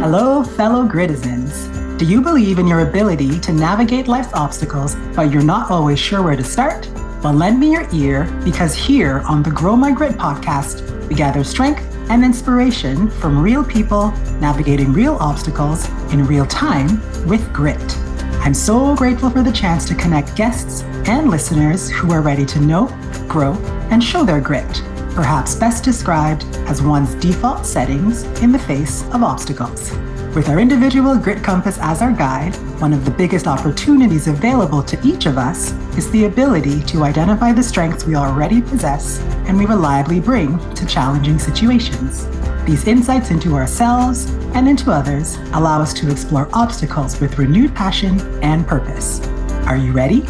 Hello, fellow Gritizens. Do you believe in your ability to navigate life's obstacles, but you're not always sure where to start? Well, lend me your ear because here on the Grow My Grit podcast, we gather strength and inspiration from real people navigating real obstacles in real time with grit. I'm so grateful for the chance to connect guests and listeners who are ready to know, grow, and show their grit perhaps best described as one's default settings in the face of obstacles. With our individual grit compass as our guide, one of the biggest opportunities available to each of us is the ability to identify the strengths we already possess and we reliably bring to challenging situations. These insights into ourselves and into others allow us to explore obstacles with renewed passion and purpose. Are you ready?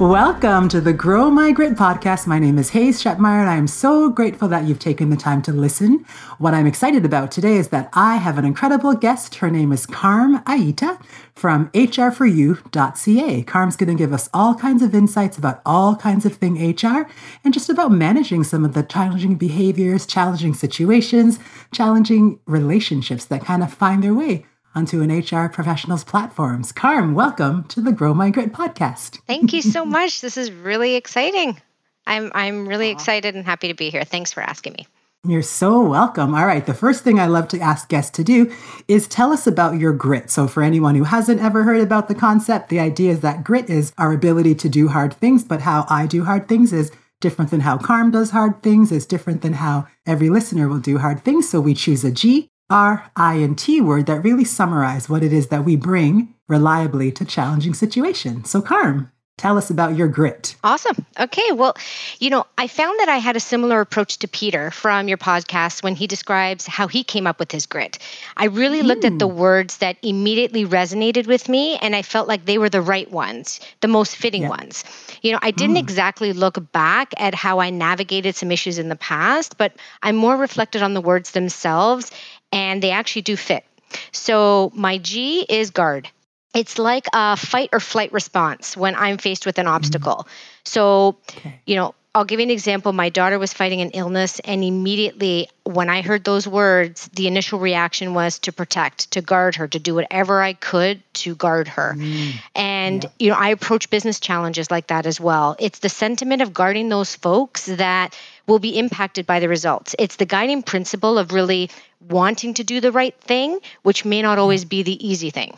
Welcome to the Grow My Grit podcast. My name is Hayes Shetmeyer, and I am so grateful that you've taken the time to listen. What I'm excited about today is that I have an incredible guest. Her name is Carm Aita from hr4you.ca. Carm's going to give us all kinds of insights about all kinds of thing HR and just about managing some of the challenging behaviors, challenging situations, challenging relationships that kind of find their way onto an HR professional's platforms. Carm, welcome to the Grow My Grit podcast. Thank you so much. This is really exciting. I'm I'm really excited and happy to be here. Thanks for asking me. You're so welcome. All right. The first thing I love to ask guests to do is tell us about your grit. So, for anyone who hasn't ever heard about the concept, the idea is that grit is our ability to do hard things, but how I do hard things is different than how Carm does hard things, is different than how every listener will do hard things. So, we choose a G R, I, and T word that really summarize what it is that we bring reliably to challenging situations. So, Carm, tell us about your grit. Awesome. Okay. Well, you know, I found that I had a similar approach to Peter from your podcast when he describes how he came up with his grit. I really mm. looked at the hmm. words that immediately resonated with me, and I felt like they were the right ones, the most fitting yeah. ones. You know, I didn't mm. exactly look back at how I navigated some issues in the past, but I more reflected on the words themselves and they actually do fit. So my G is guard. It's like a fight or flight response when I'm faced with an mm-hmm. obstacle. So, okay. you know, I'll give you an example. My daughter was fighting an illness, and immediately when I heard those words, the initial reaction was to protect, to guard her, to do whatever I could to guard her. Mm. And, yeah. you know, I approach business challenges like that as well. It's the sentiment of guarding those folks that will be impacted by the results. It's the guiding principle of really wanting to do the right thing, which may not always be the easy thing.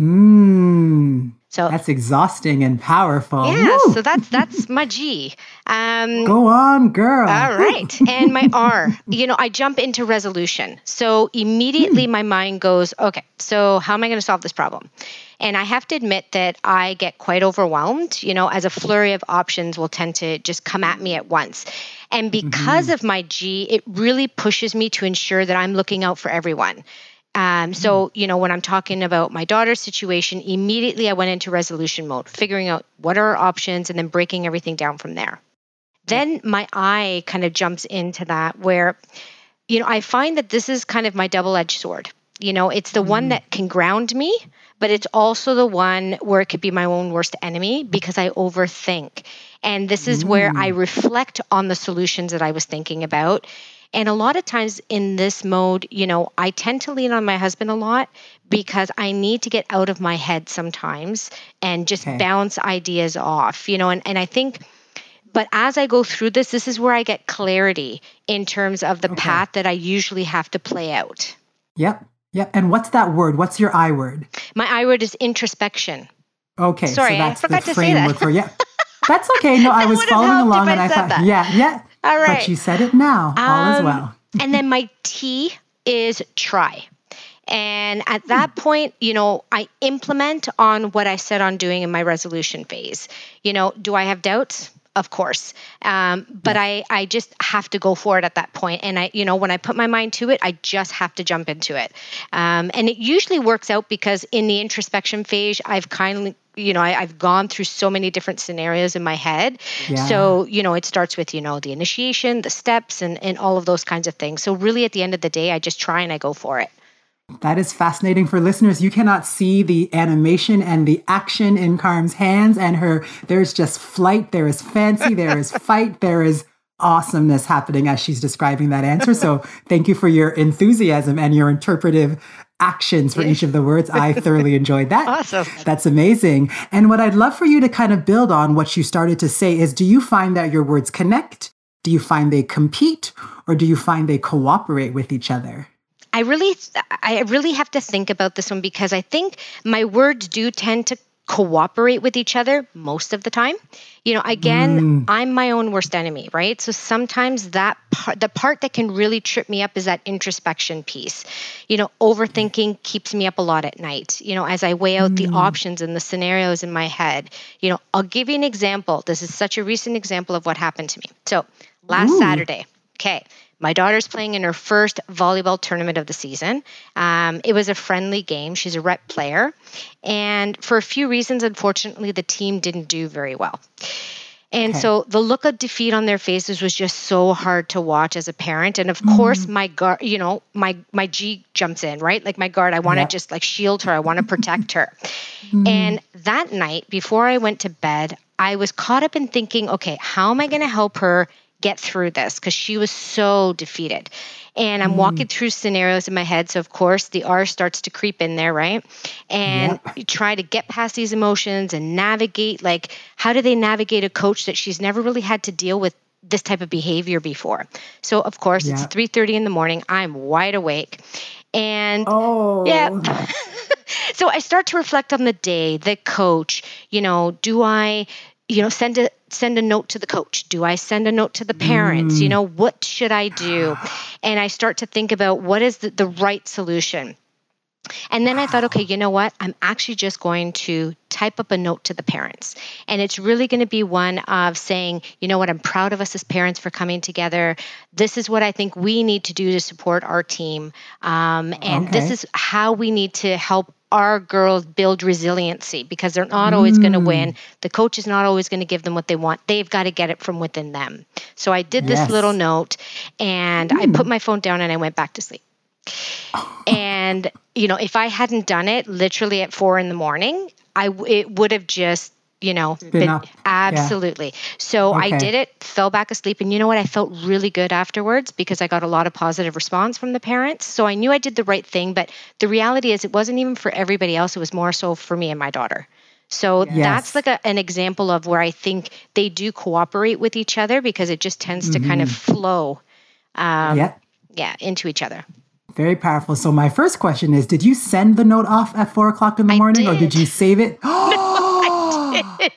Mm. So that's exhausting and powerful. Yeah, Woo! so that's that's my G. Um, Go on, girl. All right, and my R. You know, I jump into resolution. So immediately mm. my mind goes, okay, so how am I going to solve this problem? And I have to admit that I get quite overwhelmed. You know, as a flurry of options will tend to just come at me at once. And because mm-hmm. of my G, it really pushes me to ensure that I'm looking out for everyone. Um, so, mm. you know, when I'm talking about my daughter's situation, immediately I went into resolution mode, figuring out what are our options and then breaking everything down from there. Then my I kind of jumps into that where, you know, I find that this is kind of my double edged sword. You know, it's the mm. one that can ground me, but it's also the one where it could be my own worst enemy because I overthink. And this is mm. where I mm. reflect on the solutions that I was thinking about. And a lot of times in this mode, you know, I tend to lean on my husband a lot because I need to get out of my head sometimes and just okay. bounce ideas off, you know, and, and I think but as I go through this, this is where I get clarity in terms of the okay. path that I usually have to play out. Yep. Yep. And what's that word? What's your I word? My I word is introspection. Okay. Sorry, so that's I forgot the to say that. for yeah. That's okay. No, I was following along and I, I thought, that. yeah, yeah. All right. But you said it now. Um, all is well. and then my T is try. And at that point, you know, I implement on what I said on doing in my resolution phase. You know, do I have doubts? of course um, but yeah. i i just have to go for it at that point. point and i you know when i put my mind to it i just have to jump into it um, and it usually works out because in the introspection phase i've kind of you know I, have gone through so many different scenarios in my head yeah. so you know it starts with you know the initiation the steps and and all of those kinds of things so really at the end of the day i just try and i go for it that is fascinating for listeners. You cannot see the animation and the action in Carm's hands and her. There's just flight, there is fancy, there is fight, there is awesomeness happening as she's describing that answer. So thank you for your enthusiasm and your interpretive actions for each of the words. I thoroughly enjoyed that. Awesome. That's amazing. And what I'd love for you to kind of build on what you started to say is do you find that your words connect? Do you find they compete? Or do you find they cooperate with each other? I really I really have to think about this one because I think my words do tend to cooperate with each other most of the time. You know, again, mm. I'm my own worst enemy, right? So sometimes that part, the part that can really trip me up is that introspection piece. You know, overthinking keeps me up a lot at night, you know, as I weigh out mm. the options and the scenarios in my head. You know, I'll give you an example. This is such a recent example of what happened to me. So last Ooh. Saturday, okay, my daughter's playing in her first volleyball tournament of the season. Um, it was a friendly game. She's a rep player. And for a few reasons, unfortunately, the team didn't do very well. And okay. so the look of defeat on their faces was just so hard to watch as a parent. And of mm course, my guard, you know, my my G jumps in, right? Like my guard, I want to yep. just like shield her. I want to protect her. mm And that night, before I went to bed, I was caught up in thinking, okay, how am I going to help her get through this because she was so defeated. And I'm mm. walking through scenarios in my head. So, of course, the R starts to creep in there, right? And yep. you try to get past these emotions and navigate like, how do they navigate a coach that she's never really had to deal with this type of behavior before? So, of course, yep. it's 3:30 in the morning. I'm wide awake. And oh. yeah. so I start to reflect on the day, the coach, you know, do I you know send a send a note to the coach do i send a note to the parents mm. you know what should i do and i start to think about what is the, the right solution and then wow. I thought, okay, you know what? I'm actually just going to type up a note to the parents. And it's really going to be one of saying, you know what, I'm proud of us as parents for coming together. This is what I think we need to do to support our team. Um, and okay. this is how we need to help our girls build resiliency because they're not always mm. going to win. The coach is not always going to give them what they want. They've got to get it from within them. So I did this little note and mm. I put my phone down and I went back to sleep. and you know, if I hadn't done it literally at four in the morning, I it would have just you know, been, absolutely. Yeah. So okay. I did it, fell back asleep, and you know what? I felt really good afterwards because I got a lot of positive response from the parents. So I knew I did the right thing, but the reality is it wasn't even for everybody else, it was more so for me and my daughter. So yes. that's like a, an example of where I think they do cooperate with each other because it just tends mm-hmm. to kind of mm-hmm. flow um, yeah. yeah, into each other. Very powerful. So my first question is, did you send the note off at four o'clock in the morning did. or did you save it? did.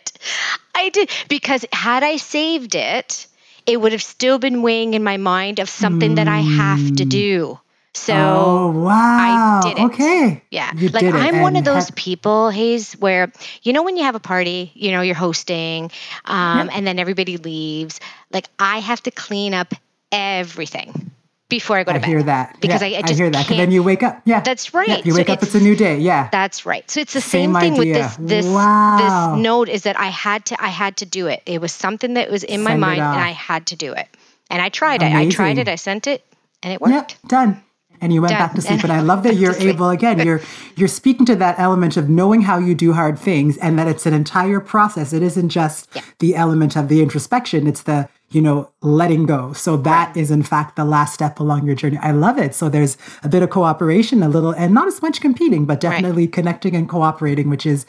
I did because had I saved it, it would have still been weighing in my mind of something mm. that I have to do. So oh, wow. I did it. Okay. Yeah. You like I'm one of those ha- people, Hayes, where you know when you have a party, you know, you're hosting, um, and then everybody leaves. Like I have to clean up everything before I go to I bed. I hear that. Because yeah, I, I, just I hear that. Then you wake up. Yeah. That's right. Yeah, you wake so up, it's, it's, a new day. Yeah. That's right. So it's the same, same thing idea. with this this wow. this note is that I had to I had to do it. It was something that was in Send my mind and I had to do it. And I tried Amazing. it. I tried it, I sent it, and it worked. Yep, done and you went Done. back to sleep. And I love that you're able again. You're you're speaking to that element of knowing how you do hard things, and that it's an entire process. It isn't just yeah. the element of the introspection. It's the you know, letting go. So that is in fact the last step along your journey. I love it. So there's a bit of cooperation, a little, and not as much competing, but definitely right. connecting and cooperating, which is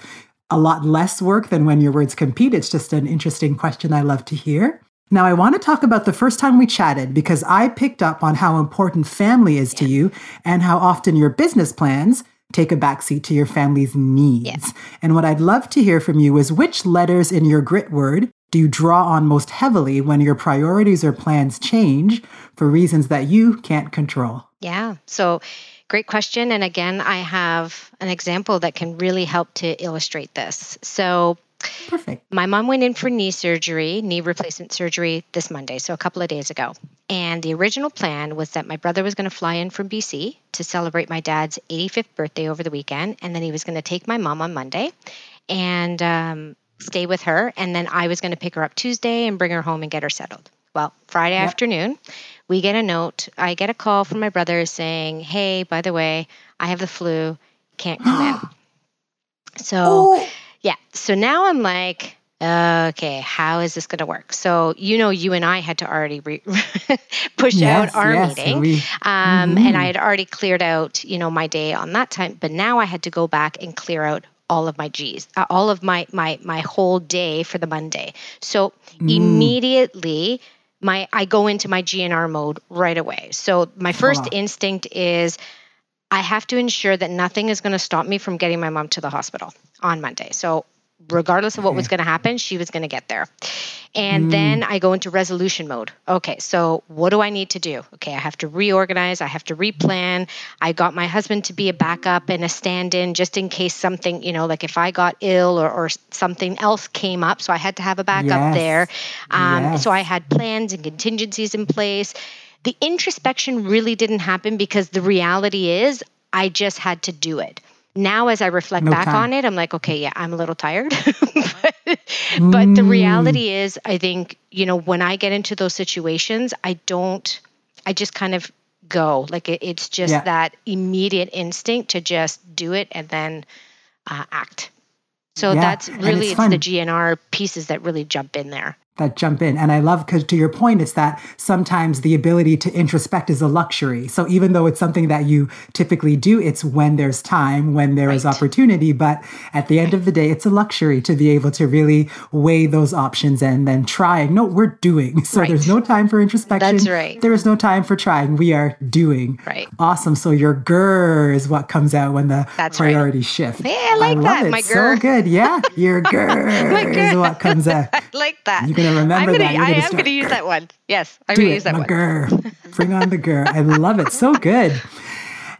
a lot less work than when your words compete. It's just an interesting question I love to hear. Now, I want to talk about the first time we chatted because I picked up on how important family is yeah. to you and how often your business plans take a backseat to your family's needs. Yeah. And what I'd love to hear from you is which letters in your grit word do you draw on most heavily when your priorities or plans change for reasons that you can't control? Yeah. So, great question. And again, I have an example that can really help to illustrate this. So, Perfect. My mom went in for knee surgery, knee replacement surgery this Monday, so a couple of days ago. And the original plan was that my brother was going to fly in from BC to celebrate my dad's 85th birthday over the weekend, and then he was going to take my mom on Monday. And um, stay with her. And then I was going to pick her up Tuesday and bring her home and get her settled. Well, Friday yep. afternoon, we get a note. I get a call from my brother saying, Hey, by the way, I have the flu, can't come in. So, oh. yeah. So now I'm like, okay, how is this going to work? So, you know, you and I had to already re- push Yes, out our yes. meeting. We, Um, Mhm. And I had already cleared out, you know, my day on that time. But now I had to go back and clear out all of my G's, uh, all of my my my whole day for the Monday. So immediately my I go into my GNR mode right away. So my first Wow. instinct is I have to ensure that nothing is going to stop me from getting my mom to the hospital on Monday. So, regardless of what was going to happen, she was going to get there. And then I go into resolution mode. Okay, so what do I need to do? Okay, I have to reorganize, I have to replan. I got my husband to be a backup and a stand in just in case something, you know, like if I got ill or, or something else came up. So, I had to have a backup Yes. there. Um, Yes. So, I had plans and contingencies in place the introspection really didn't happen because the reality is I just had to do it. Now, as I reflect No back time. on it, I'm like, okay, yeah, I'm a little tired. but, but the Mm. reality is, I think, you know, when I get into those situations, I don't, I just kind of go. Like it, it's just Yeah. that immediate instinct to just do it and then uh, act. So Yeah, that's really, it's it's, the GNR pieces that really jump in there. That jump in. And I love because to your point, it's that sometimes the ability to introspect is a luxury. So even though it's something that you typically do, it's when there's time, when there is Right. opportunity. But at the end of the day, it's a luxury to be able to really weigh those options and then try. No, we're doing. So Right. there's no time for introspection. That's right. There is no time for trying. We are doing. Right. Awesome. So your grr is what comes out when the That's right. priorities shift. Yeah, I like love that, It. my So good. Yeah. Your grr is grr. what comes out. I like that. You're gonna remember I'm gonna, that. You're I gonna am going to use that one. Yes, I'm going to it, use that one. grr. Bring on the grr. I love it. So good.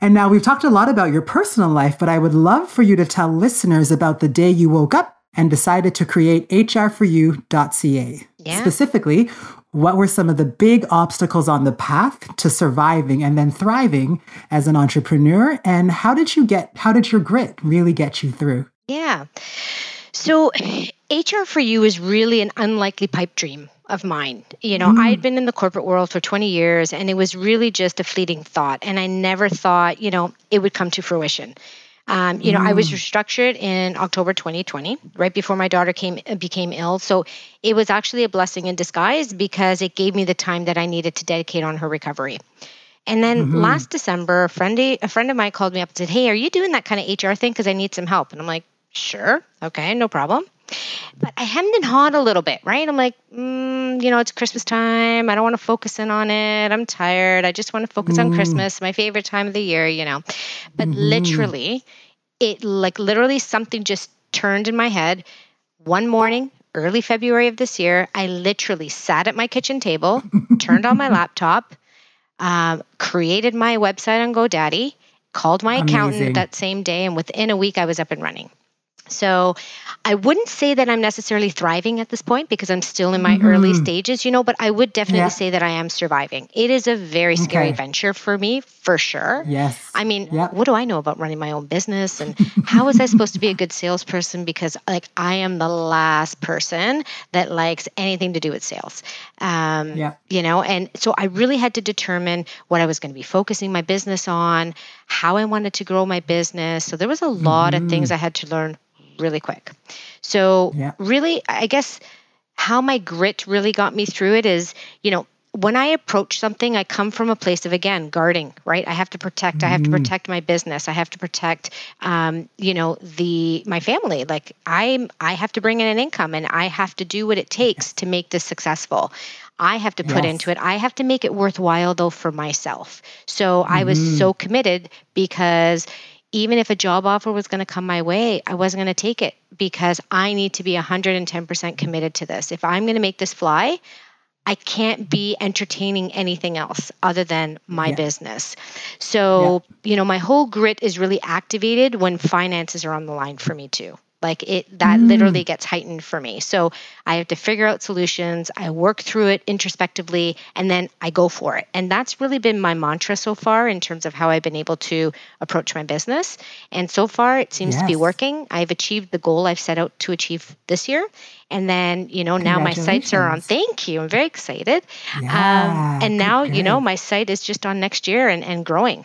And now we've talked a lot about your personal life, but I would love for you to tell listeners about the day you woke up and decided to create hrforyou.ca. Yeah. Specifically, what were some of the big obstacles on the path to surviving and then thriving as an entrepreneur? And how did you get, how did your grit really get you through? Yeah. So HR for you is really an unlikely pipe dream of mine. You know, mm. I had been in the corporate world for 20 years and it was really just a fleeting thought. And I never thought, you know, it would come to fruition. Um, you know, I was mm. restructured in October 2020, right before my daughter came became ill. So it was actually a blessing in disguise because it gave me the time that I needed to dedicate on her recovery. And then mm-hmm. last December, a friend a friend of mine called me up and said, "Hey, are you doing that kind of HR thing? Because I need some help." And I'm like, "Sure, okay, no problem." But I hemmed and hawed a little bit, right? I'm like, mm, you know, it's Christmas time. I don't want to focus in on it. I'm tired. I just want to focus on Christmas, my favorite time of the year, you know. But literally, it like literally something just turned in my head. One morning, early February of this year, I literally sat at my kitchen table, turned on my laptop, um, created my website on GoDaddy, called my Amazing. accountant that same day, and within a week I was up and running. So I wouldn't say that I'm necessarily thriving at this point because I'm still in my early stages, you know, but I would definitely Mm-hmm. Yeah. say that I am surviving. It is a very scary Okay. venture for me, for sure. Yes. I mean, Yep. what do I know about running my own business and how was I supposed to be a good salesperson because like I am the last person that likes anything to do with sales. Um Yeah. you know, and so I really had to determine what I was going to be focusing my business on, how I wanted to grow my business. So there was a lot of things I had to learn really quick. So Yeah. really I guess how my grit really got me through it is, you know, when I approach something, I come from a place of again guarding, right? I have to protect. I have to protect my business. I have to protect, um, you know, the my family. Like I'm, I have to bring in an income, and I have to do what it takes to make this successful. I have to put Yes. into it. I have to make it worthwhile though for myself. So I was so committed because even if a job offer was going to come my way, I wasn't going to take it because I need to be 110% committed to this. If I'm going to make this fly, I can't be entertaining anything else other than my Yeah. business. So, you know, my whole grit is really activated when finances are on the line for me too. Like it that literally gets heightened for me. So I have to figure out solutions, I work through it introspectively, and then I go for it. And that's really been my mantra so far in terms of how I've been able to approach my business. And so far it seems to be working. I've achieved the goal I've set out to achieve this year. And then, you know, now my sights are on. Thank you. I'm very excited. Yeah, um, and good, now, you know, my sight is just on next year and, and growing.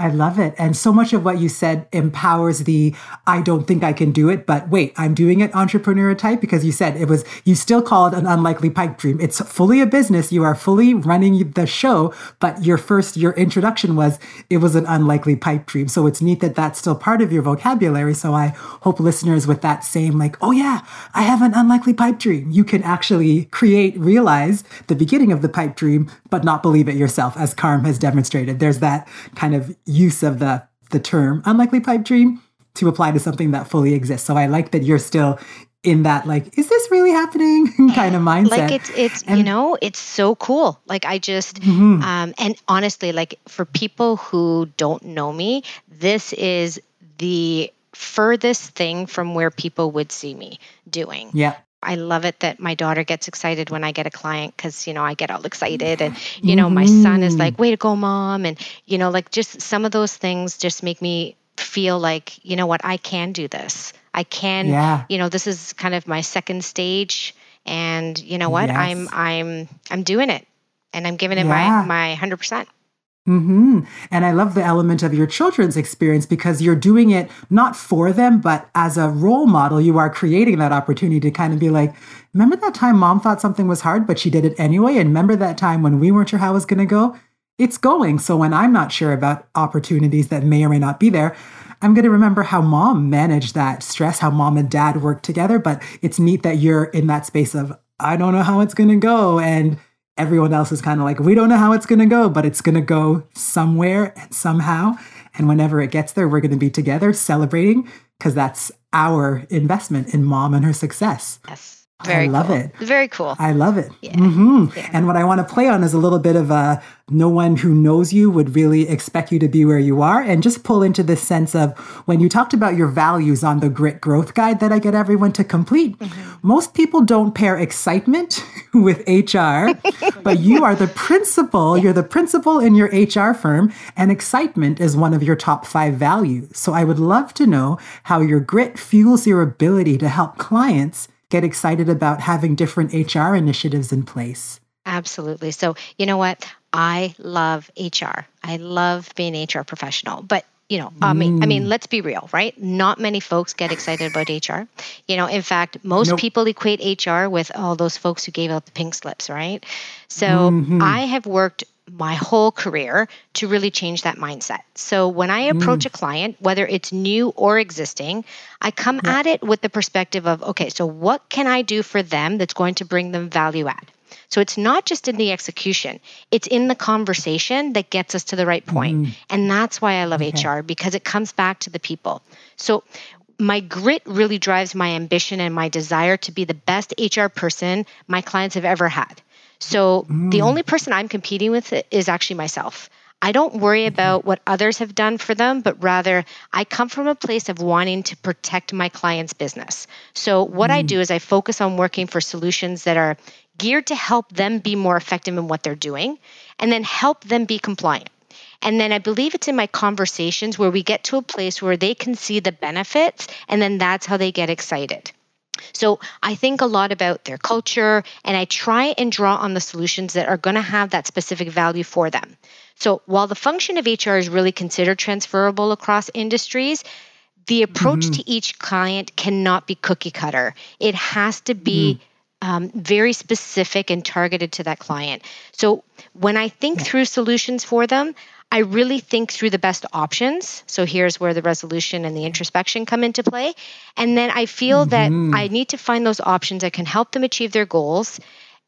I love it. And so much of what you said empowers the I don't think I can do it, but wait, I'm doing it entrepreneur type because you said it was, you still call it an unlikely pipe dream. It's fully a business. You are fully running the show, but your first, your introduction was it was an unlikely pipe dream. So it's neat that that's still part of your vocabulary. So I hope listeners with that same, like, oh yeah, I have an unlikely pipe dream, you can actually create, realize the beginning of the pipe dream, but not believe it yourself, as Carm has demonstrated. There's that kind of use of the the term unlikely pipe dream to apply to something that fully exists. So I like that you're still in that like is this really happening? Kind of mindset. Like it's it's and, you know it's so cool. Like i just mm-hmm. um and honestly like for people who don't know me this is the furthest thing from where people would see me doing. Yeah I love it that my daughter gets excited when I get a client because, you know, I get all excited. And, you know, mm-hmm. my son is like, way to go, mom. And, you know, like just some of those things just make me feel like, you know what, I can do this. I can, yeah. you know, this is kind of my second stage. And you know what? Yes. I'm I'm I'm doing it and I'm giving it yeah. my my hundred percent. Mm-hmm. And I love the element of your children's experience because you're doing it not for them, but as a role model, you are creating that opportunity to kind of be like, remember that time mom thought something was hard, but she did it anyway? And remember that time when we weren't sure how it was going to go? It's going. So when I'm not sure about opportunities that may or may not be there, I'm going to remember how mom managed that stress, how mom and dad worked together. But it's neat that you're in that space of, I don't know how it's going to go. And everyone else is kind of like, we don't know how it's going to go, but it's going to go somewhere and somehow. And whenever it gets there, we're going to be together celebrating because that's our investment in mom and her success. Yes. Very I love cool. it. Very cool. I love it. Yeah. Mm-hmm. yeah. And what I want to play on is a little bit of a no one who knows you would really expect you to be where you are. And just pull into this sense of when you talked about your values on the grit growth guide that I get everyone to complete, mm-hmm. most people don't pair excitement with HR, but you are the principal. You're the principal in your HR firm, and excitement is one of your top five values. So I would love to know how your grit fuels your ability to help clients get excited about having different HR initiatives in place. Absolutely. So, you know what? I love HR. I love being an HR professional, but you know, I mean, mm. I mean, let's be real, right? Not many folks get excited about HR. You know, in fact, most nope. people equate HR with all those folks who gave out the pink slips, right? So mm-hmm. I have worked my whole career to really change that mindset. So when I approach mm. a client, whether it's new or existing, I come yeah. at it with the perspective of, okay, so what can I do for them that's going to bring them value add? So it's not just in the execution, it's in the conversation that gets us to the right point. Mm. And that's why I love okay. HR because it comes back to the people. So my grit really drives my ambition and my desire to be the best HR person my clients have ever had. So mm. the only person I'm competing with is actually myself. I don't worry about what others have done for them, but rather I come from a place of wanting to protect my client's business. So, what mm. I do is I focus on working for solutions that are geared to help them be more effective in what they're doing and then help them be compliant. And then I believe it's in my conversations where we get to a place where they can see the benefits, and then that's how they get excited. So I think a lot about their culture and I try and draw on the solutions that are going to have that specific value for them. So while the function of HR is really considered transferable across industries, the approach mm-hmm. to each client cannot be cookie cutter. It has to be mm. Um, very specific and targeted to that client. So when I think yeah. through solutions for them, I really think through the best options. So here's where the resolution and the introspection come into play. And then I feel mm-hmm. that I need to find those options that can help them achieve their goals.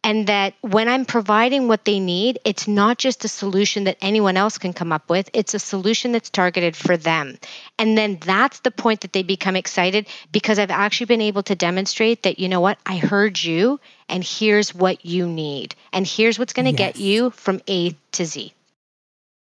And that when I'm providing what they need, it's not just a solution that anyone else can come up with, it's a solution that's targeted for them. And then that's the point that they become excited because I've actually been able to demonstrate that, you know what, I heard you, and here's what you need. And here's what's going to yes. get you from A to Z.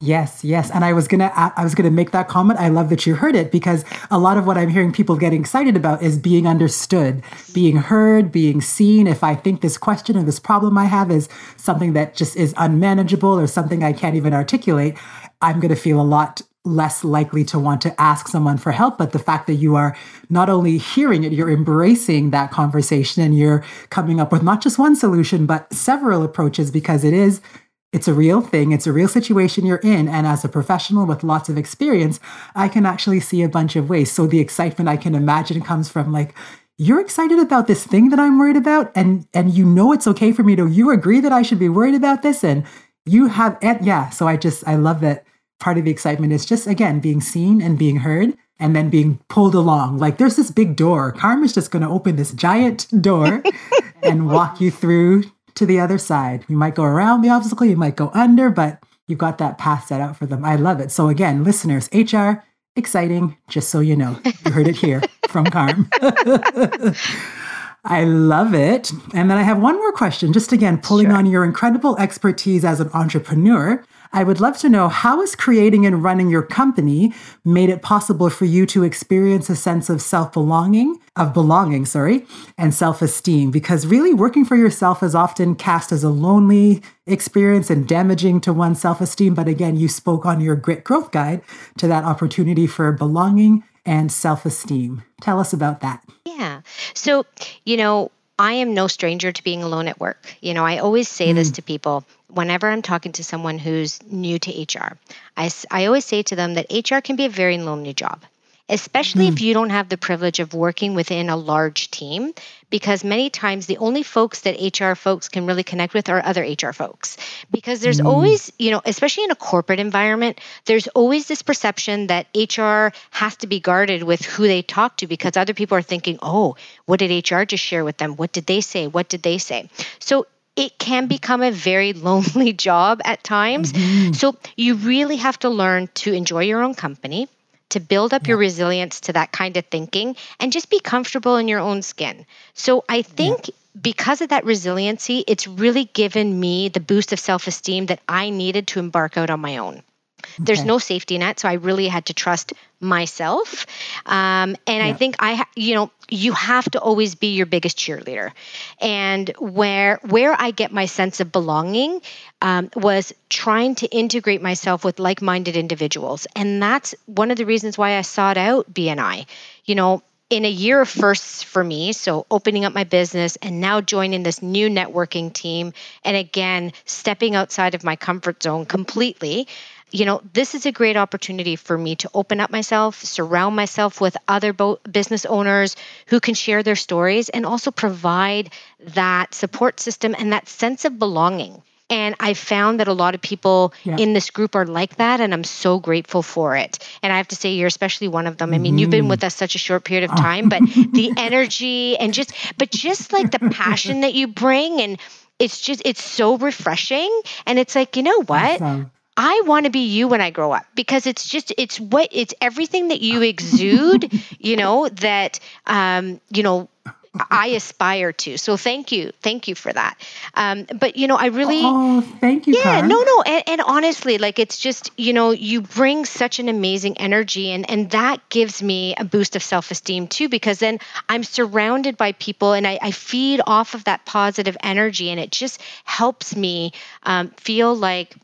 Yes, yes. And I was to I was to make that comment. I love that you heard it because a lot of what I'm hearing people getting excited about is being understood, being heard, being seen. If I think this question or this problem I have is something that just is unmanageable or something I can't even articulate, I'm to feel a lot less likely to want to ask someone for help. But the fact that you are not only hearing it, you're embracing that conversation and you're coming up with not just one solution, but several approaches because it is it's a real thing. It's a real situation you're in. And as a professional with lots of experience, I can actually see a bunch of ways. So the excitement I can imagine comes from like, you're excited about this thing that I'm worried about, and and you know it's okay for me to. You agree that I should be worried about this, and you have, and yeah. So I just I love that part of the excitement is just again being seen and being heard, and then being pulled along. Like there's this big door. Carm's just going to open this giant door and walk you through to the other side. You might go around the obstacle, you might go under, but you've got that path set out for them. I love it. So, again, listeners, HR, exciting, just so you know. You heard it here from Carm. I love it. And then I have one more question, just again, pulling sure. on your incredible expertise as an entrepreneur. I would love to know how has creating and running your company made it possible for you to experience a sense of self-belonging, of belonging, sorry, and self-esteem because really working for yourself is often cast as a lonely experience and damaging to one's self-esteem, but again, you spoke on your grit growth guide to that opportunity for belonging and self-esteem. Tell us about that. Yeah. So, you know, I am no stranger to being alone at work. You know, I always say mm. this to people whenever I'm talking to someone who's new to HR. I, I always say to them that HR can be a very lonely job especially mm. if you don't have the privilege of working within a large team, because many times the only folks that HR folks can really connect with are other HR folks. Because there's mm. always, you know, especially in a corporate environment, there's always this perception that HR has to be guarded with who they talk to because other people are thinking, oh, what did HR just share with them? What did they say? What did they say? So it can become a very lonely job at times. Mm-hmm. So you really have to learn to enjoy your own company to build up yeah. your resilience to that kind of thinking and just be comfortable in your own skin. So I think yeah. because of that resiliency, it's really given me the boost of self esteem that I needed to embark out on my own. There's no safety net, so I really had to trust myself. Um, and yeah. I think I, you know, you have to always be your biggest cheerleader. And where where I get my sense of belonging um, was trying to integrate myself with like-minded individuals, and that's one of the reasons why I sought out BNI. You know, in a year of firsts for me, so opening up my business and now joining this new networking team, and again, stepping outside of my comfort zone completely, you know, this is a great opportunity for me to open up myself, surround myself with other bo- business owners who can share their stories and also provide that support system and that sense of belonging. And I found that a lot of people yeah. in this group are like that, and I'm so grateful for it. And I have to say, you're especially one of them. I mean, mm. you've been with us such a short period of time, but the energy and just, but just like the passion that you bring, and it's just, it's so refreshing. And it's like, you know what? Awesome I want to be you when I grow up because it's just it's what it's everything that you exude, you know, that um, you know, I aspire to. So thank you, thank you for that. Um, but you know, I really oh, thank you. Yeah, no, no, and, and, honestly, like it's just you know, you bring such an amazing energy, and and that gives me a boost of self esteem too, because then I'm surrounded by people, and I, I, feed off of that positive energy, and it just helps me um, feel like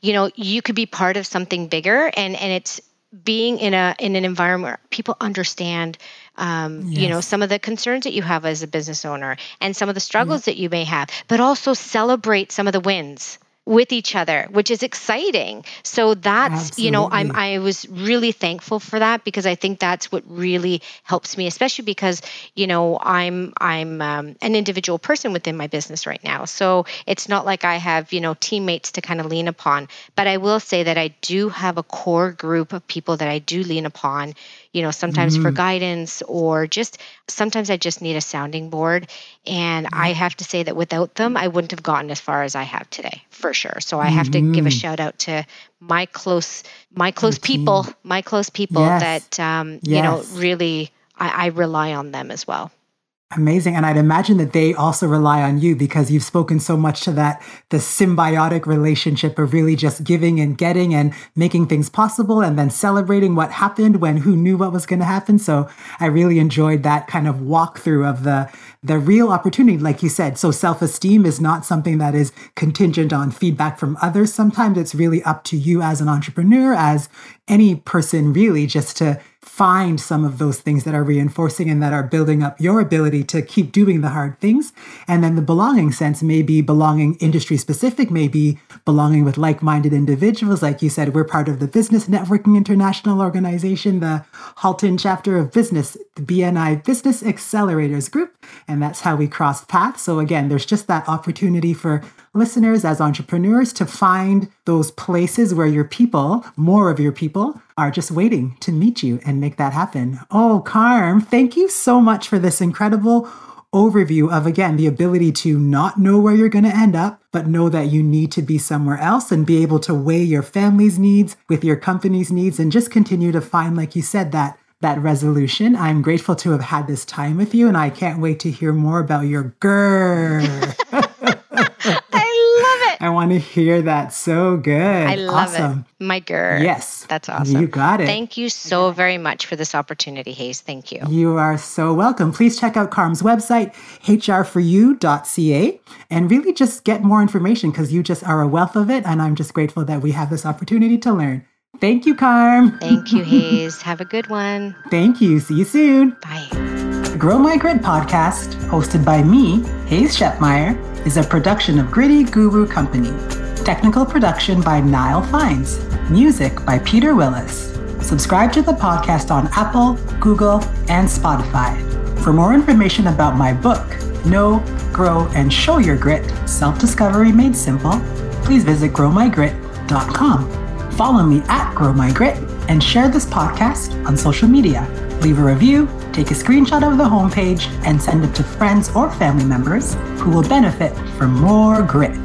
you know you could be part of something bigger and and it's being in a in an environment where people understand um, yes. you know some of the concerns that you have as a business owner and some of the struggles yeah. that you may have but also celebrate some of the wins with each other which is exciting. So that's Absolutely. you know i'm i was really thankful for that because i think that's what really helps me especially because you know i'm i'm um, an individual person within my business right now. So it's not like i have you know teammates to kind of lean upon. But i will say that i do have a core group of people that i do lean upon you know, sometimes mm-hmm. for guidance or just sometimes I just need a sounding board. And mm-hmm. I have to say that without them, I wouldn't have gotten as far as I have today, for sure. So I have mm-hmm. to give a mm-hmm. shout out to my close, my close people, my close people yes. that, um, yes. you know, really I, I rely on them as well. Amazing. And I'd imagine that they also rely on you because you've spoken so much to that, the symbiotic relationship of really just giving and getting and making things possible and then celebrating what happened when who knew what was going to happen. So I really enjoyed that kind of walkthrough of the, the real opportunity, like you said. So self-esteem is not something that is contingent on feedback from others. Sometimes it's really up to you as an entrepreneur, as any person really just to find some of those things that are reinforcing and that are building up your ability to keep doing the hard things. And then the belonging sense may be belonging industry specific, maybe belonging with like minded individuals. Like you said, we're part of the Business Networking International Organization, the Halton chapter of business, the BNI Business Accelerators Group. And that's how we crossed paths. So again, there's just that opportunity for listeners as entrepreneurs to find those places where your people, more of your people, are just waiting to meet you and make that happen. Oh, Carm, thank you so much for this incredible overview of again the ability to not know where you're going to end up but know that you need to be somewhere else and be able to weigh your family's needs with your company's needs and just continue to find like you said that that resolution. I'm grateful to have had this time with you and I can't wait to hear more about your girl. I want to hear that. So good. I love awesome. it. My girl. Yes. That's awesome. You got it. Thank you so very much for this opportunity, Hayes. Thank you. You are so welcome. Please check out Carm's website, hrforyou.ca, and really just get more information because you just are a wealth of it. And I'm just grateful that we have this opportunity to learn. Thank you, Carm. Thank you, Hayes. have a good one. Thank you. See you soon. Bye. The Grow My Grit podcast, hosted by me, Hayes Shepmeyer, is a production of Gritty Guru Company. Technical production by Niall Fines. Music by Peter Willis. Subscribe to the podcast on Apple, Google, and Spotify. For more information about my book, Know, Grow, and Show Your Grit Self Discovery Made Simple, please visit growmygrit.com. Follow me at Grow My Grit and share this podcast on social media. Leave a review take a screenshot of the homepage and send it to friends or family members who will benefit from more grit.